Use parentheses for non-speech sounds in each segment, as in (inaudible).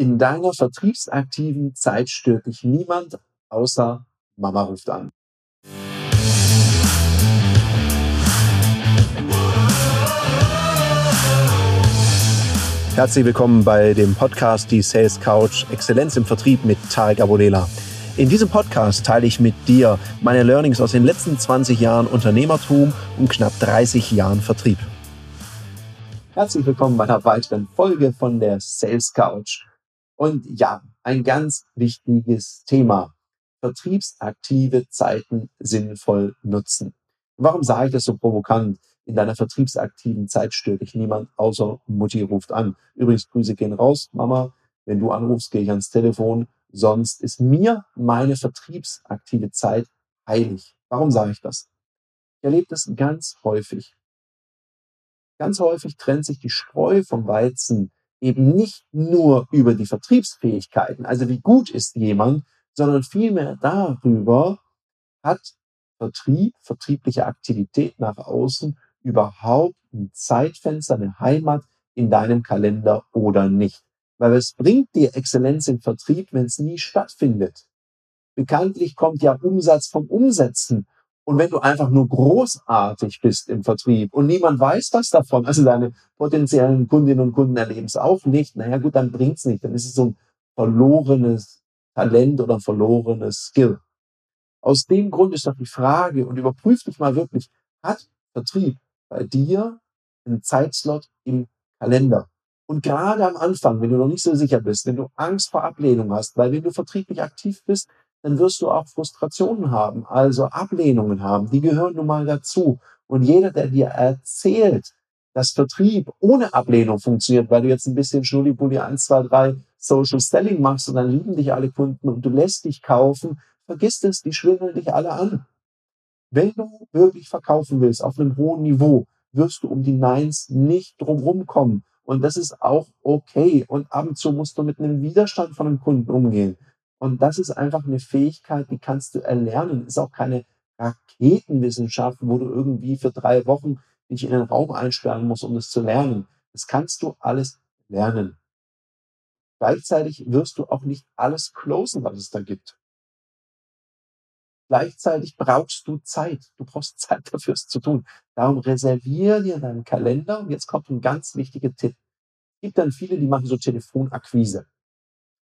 In deiner vertriebsaktiven Zeit stört dich niemand außer Mama ruft an. Herzlich willkommen bei dem Podcast Die Sales Couch Exzellenz im Vertrieb mit Tarek Abodela. In diesem Podcast teile ich mit dir meine Learnings aus den letzten 20 Jahren Unternehmertum und knapp 30 Jahren Vertrieb. Herzlich willkommen bei einer weiteren Folge von der Sales Couch. Und ja, ein ganz wichtiges Thema. Vertriebsaktive Zeiten sinnvoll nutzen. Warum sage ich das so provokant? In deiner vertriebsaktiven Zeit stört dich niemand, außer Mutti ruft an. Übrigens, Grüße gehen raus, Mama. Wenn du anrufst, gehe ich ans Telefon. Sonst ist mir meine vertriebsaktive Zeit heilig. Warum sage ich das? Ich erlebe das ganz häufig. Ganz häufig trennt sich die Spreu vom Weizen eben nicht nur über die Vertriebsfähigkeiten, also wie gut ist jemand, sondern vielmehr darüber, hat Vertrieb, vertriebliche Aktivität nach außen überhaupt ein Zeitfenster, eine Heimat in deinem Kalender oder nicht. Weil es bringt dir Exzellenz im Vertrieb, wenn es nie stattfindet. Bekanntlich kommt ja Umsatz vom Umsetzen. Und wenn du einfach nur großartig bist im Vertrieb und niemand weiß was davon, also deine potenziellen Kundinnen und Kunden erleben es auch nicht, naja gut, dann bringt's nicht. Dann ist es so ein verlorenes Talent oder ein verlorenes Skill. Aus dem Grund ist doch die Frage und überprüf dich mal wirklich, hat Vertrieb bei dir einen Zeitslot im Kalender? Und gerade am Anfang, wenn du noch nicht so sicher bist, wenn du Angst vor Ablehnung hast, weil wenn du vertrieblich aktiv bist, dann wirst du auch Frustrationen haben, also Ablehnungen haben. Die gehören nun mal dazu. Und jeder, der dir erzählt, dass Vertrieb ohne Ablehnung funktioniert, weil du jetzt ein bisschen Schnullibulli 1, 2, 3 Social Selling machst und dann lieben dich alle Kunden und du lässt dich kaufen, vergiss es, die schwindeln dich alle an. Wenn du wirklich verkaufen willst auf einem hohen Niveau, wirst du um die Neins nicht drumherum kommen. Und das ist auch okay. Und ab und zu musst du mit einem Widerstand von einem Kunden umgehen. Und das ist einfach eine Fähigkeit, die kannst du erlernen. Ist auch keine Raketenwissenschaft, wo du irgendwie für drei Wochen dich in den Raum einsperren musst, um das zu lernen. Das kannst du alles lernen. Gleichzeitig wirst du auch nicht alles closen, was es da gibt. Gleichzeitig brauchst du Zeit. Du brauchst (laughs) Zeit dafür, es zu tun. Darum reservier dir deinen Kalender. Und jetzt kommt ein ganz wichtiger Tipp. Es gibt dann viele, die machen so Telefonakquise.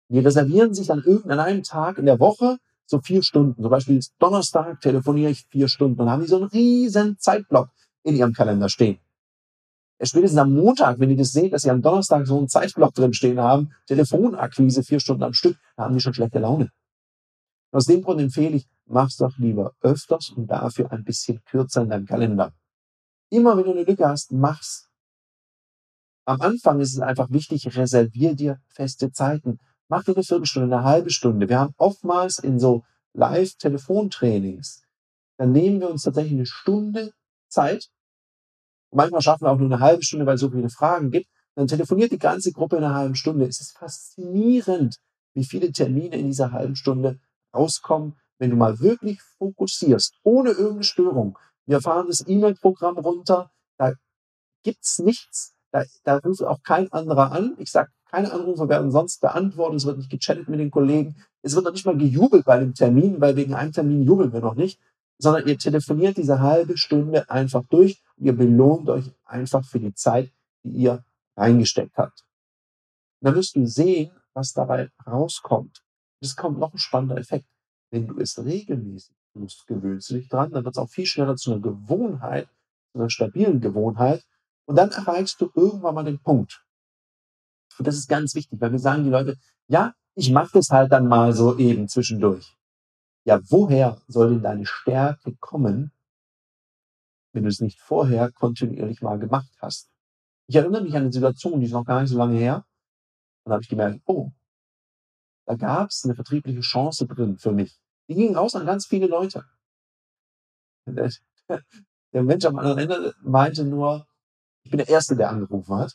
Die reservieren sich dann irgendeinen einem Tag in der Woche so vier Stunden. Zum Beispiel Donnerstag telefoniere ich vier Stunden. Dann haben die so einen riesen Zeitblock in ihrem Kalender stehen. Spätestens am Montag, wenn die das sehen, dass sie am Donnerstag so einen Zeitblock drin stehen haben, Telefonakquise vier Stunden am Stück, da haben die schon schlechte Laune. Aus dem Grund empfehle ich, mach's doch lieber öfters und dafür ein bisschen kürzer in deinem Kalender. Immer wenn du eine Lücke hast, mach's. Am Anfang ist es einfach wichtig, reservier dir feste Zeiten. Mach dir eine Viertelstunde, eine halbe Stunde. Wir haben oftmals in so Live-Telefontrainings, dann nehmen wir uns tatsächlich eine Stunde Zeit. Manchmal schaffen wir auch nur eine halbe Stunde, weil es so viele Fragen gibt. Dann telefoniert die ganze Gruppe in einer halben Stunde. Es ist faszinierend, wie viele Termine in dieser halben Stunde rauskommen, wenn du mal wirklich fokussierst, ohne irgendeine Störung. Wir fahren das E-Mail-Programm runter, da gibt's nichts, da, da ruft auch kein anderer an. Ich sage keine Anrufe werden sonst beantwortet. Es wird nicht gechattet mit den Kollegen. Es wird noch nicht mal gejubelt bei dem Termin, weil wegen einem Termin jubeln wir noch nicht. Sondern ihr telefoniert diese halbe Stunde einfach durch und ihr belohnt euch einfach für die Zeit, die ihr reingesteckt habt. Und dann wirst du sehen, was dabei rauskommt. Es kommt noch ein spannender Effekt. Wenn du es regelmäßig tust, gewöhnst du dich dran, dann wird es auch viel schneller zu einer Gewohnheit, zu einer stabilen Gewohnheit. Und dann erreichst du irgendwann mal den Punkt, und das ist ganz wichtig, weil wir sagen die Leute, ja, ich mache das halt dann mal so eben zwischendurch. Ja, woher soll denn deine Stärke kommen, wenn du es nicht vorher kontinuierlich mal gemacht hast? Ich erinnere mich an eine Situation, die ist noch gar nicht so lange her. Und da habe ich gemerkt, oh, da gab es eine vertriebliche Chance drin für mich. Die ging raus an ganz viele Leute. Der, (laughs) Mensch am anderen Ende meinte nur, ich bin der Erste, der angerufen hat.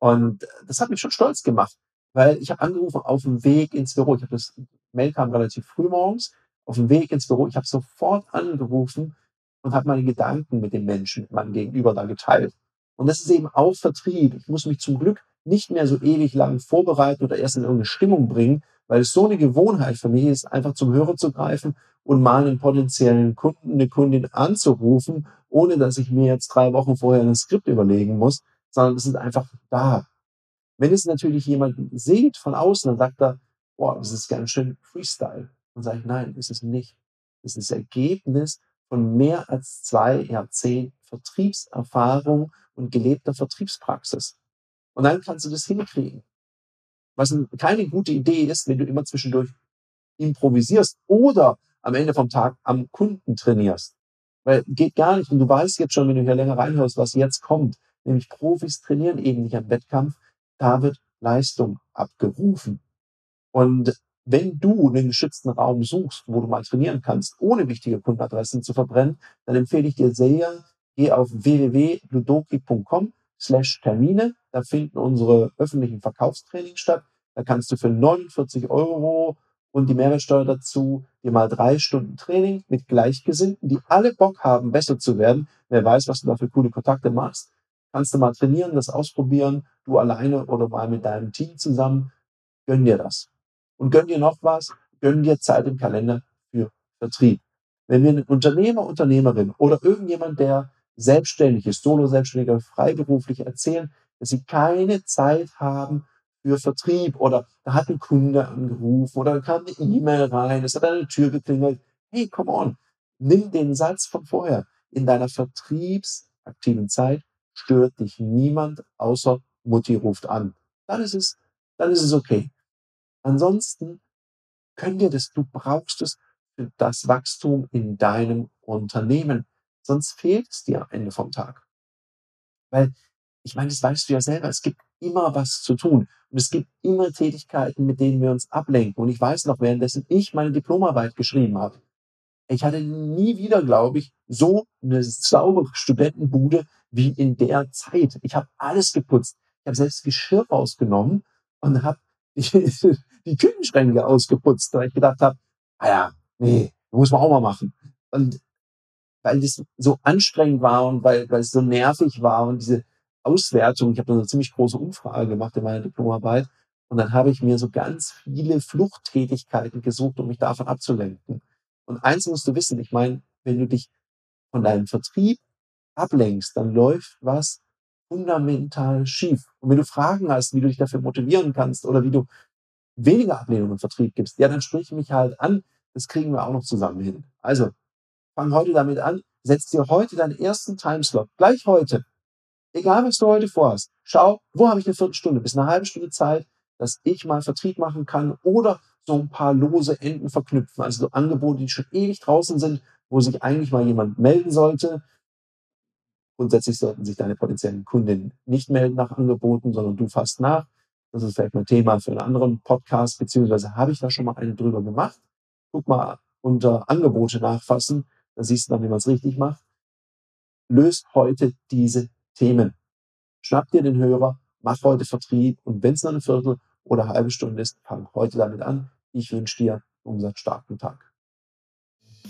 Und das hat mich schon stolz gemacht, weil ich habe angerufen auf dem Weg ins Büro. Ich habe das Mail kam relativ früh morgens auf dem Weg ins Büro. Ich habe sofort angerufen und habe meine Gedanken mit dem Menschen, mit meinem Gegenüber da geteilt. Und das ist eben auch Vertrieb. Ich muss mich zum Glück nicht mehr so ewig lang vorbereiten oder erst in irgendeine Stimmung bringen, weil es so eine Gewohnheit für mich ist, einfach zum Hörer zu greifen und mal einen potenziellen Kunden, eine Kundin anzurufen, ohne dass ich mir jetzt drei Wochen vorher ein Skript überlegen muss, sondern es ist einfach da. Wenn es natürlich jemand sieht von außen, dann sagt er, boah, das ist ganz schön Freestyle. Dann sage ich, nein, ist es nicht. Das ist das Ergebnis von mehr als zwei Jahrzehnten Vertriebserfahrung und gelebter Vertriebspraxis. Und dann kannst du das hinkriegen. Was keine gute Idee ist, wenn du immer zwischendurch improvisierst oder am Ende vom Tag am Kunden trainierst. Weil geht gar nicht. Und du weißt jetzt schon, wenn du hier länger reinhörst, was jetzt kommt. Nämlich Profis trainieren eben nicht am Wettkampf. Da wird Leistung abgerufen. Und wenn du einen geschützten Raum suchst, wo du mal trainieren kannst, ohne wichtige Kundenadressen zu verbrennen, dann empfehle ich dir sehr, geh auf www.ludoki.com slash Termine. Da finden unsere öffentlichen Verkaufstrainings statt. Da kannst du für 49 Euro und die Mehrwertsteuer dazu dir mal drei Stunden Training mit Gleichgesinnten, die alle Bock haben, besser zu werden. Wer weiß, was du da für coole Kontakte machst. Kannst du mal trainieren, das ausprobieren, du alleine oder mal mit deinem Team zusammen. Gönn dir das. Und gönn dir noch was, gönn dir Zeit im Kalender für Vertrieb. Wenn wir einen Unternehmer, Unternehmerin oder irgendjemand, der selbstständig ist, Solo-Selbstständiger, freiberuflich erzählen, dass sie keine Zeit haben für Vertrieb oder da hat ein Kunde angerufen oder da kam eine E-Mail rein, es hat eine Tür geklingelt. Hey, come on, nimm den Satz von vorher. In deiner vertriebsaktiven Zeit stört dich niemand außer Mutti ruft an. Dann ist es, dann ist es okay. Ansonsten können wir das, du brauchst es für das Wachstum in deinem Unternehmen. Sonst fehlt es dir am Ende vom Tag. Weil, ich meine, das weißt du ja selber, es gibt immer was zu tun. Und es gibt immer Tätigkeiten, mit denen wir uns ablenken. Und ich weiß noch, währenddessen ich meine Diplomarbeit geschrieben habe, ich hatte nie wieder, glaube ich, so eine saubere Studentenbude wie in der Zeit. Ich habe alles geputzt. Ich habe selbst Geschirr rausgenommen und habe die, (laughs) die Küchenschränke ausgeputzt, weil ich gedacht habe, ah ja, nee, muss man auch mal machen. Und weil das so anstrengend war und weil, weil es so nervig war und diese Auswertung, ich habe eine ziemlich große Umfrage gemacht in meiner Diplomarbeit und dann habe ich mir so ganz viele Fluchttätigkeiten gesucht, um mich davon abzulenken. Und eins musst du wissen, ich meine, wenn du dich von deinem Vertrieb ablenkst, dann läuft was fundamental schief. Und wenn du Fragen hast, wie du dich dafür motivieren kannst oder wie du weniger Ablehnung im Vertrieb gibst, ja, dann sprich mich halt an. Das kriegen wir auch noch zusammen hin. Also, fang heute damit an. Setz dir heute deinen ersten Timeslot. Gleich heute. Egal, was du heute vorhast. Schau, wo habe ich eine Viertelstunde bis eine halbe Stunde Zeit, dass ich mal Vertrieb machen kann oder so ein paar lose Enden verknüpfen. Also so Angebote, die schon ewig draußen sind, wo sich eigentlich mal jemand melden sollte Grundsätzlich sollten sich deine potenziellen Kunden nicht melden nach Angeboten, sondern du fasst nach. Das ist vielleicht mal Thema für einen anderen Podcast, beziehungsweise habe ich da schon mal eine drüber gemacht. Guck mal unter Angebote nachfassen, da siehst du dann, wie man es richtig macht. Löst heute diese Themen. Schnapp dir den Hörer, mach heute Vertrieb und wenn es nur eine Viertel oder eine halbe Stunde ist, fang heute damit an. Ich wünsche dir einen umsatzstarken Tag.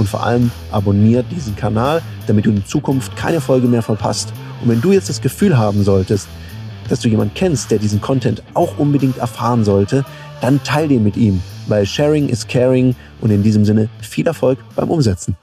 und vor allem abonniert diesen Kanal, damit du in Zukunft keine Folge mehr verpasst. Und wenn du jetzt das Gefühl haben solltest, dass du jemanden kennst, der diesen Content auch unbedingt erfahren sollte, dann teil den mit ihm, weil Sharing is Caring und in diesem Sinne viel Erfolg beim Umsetzen.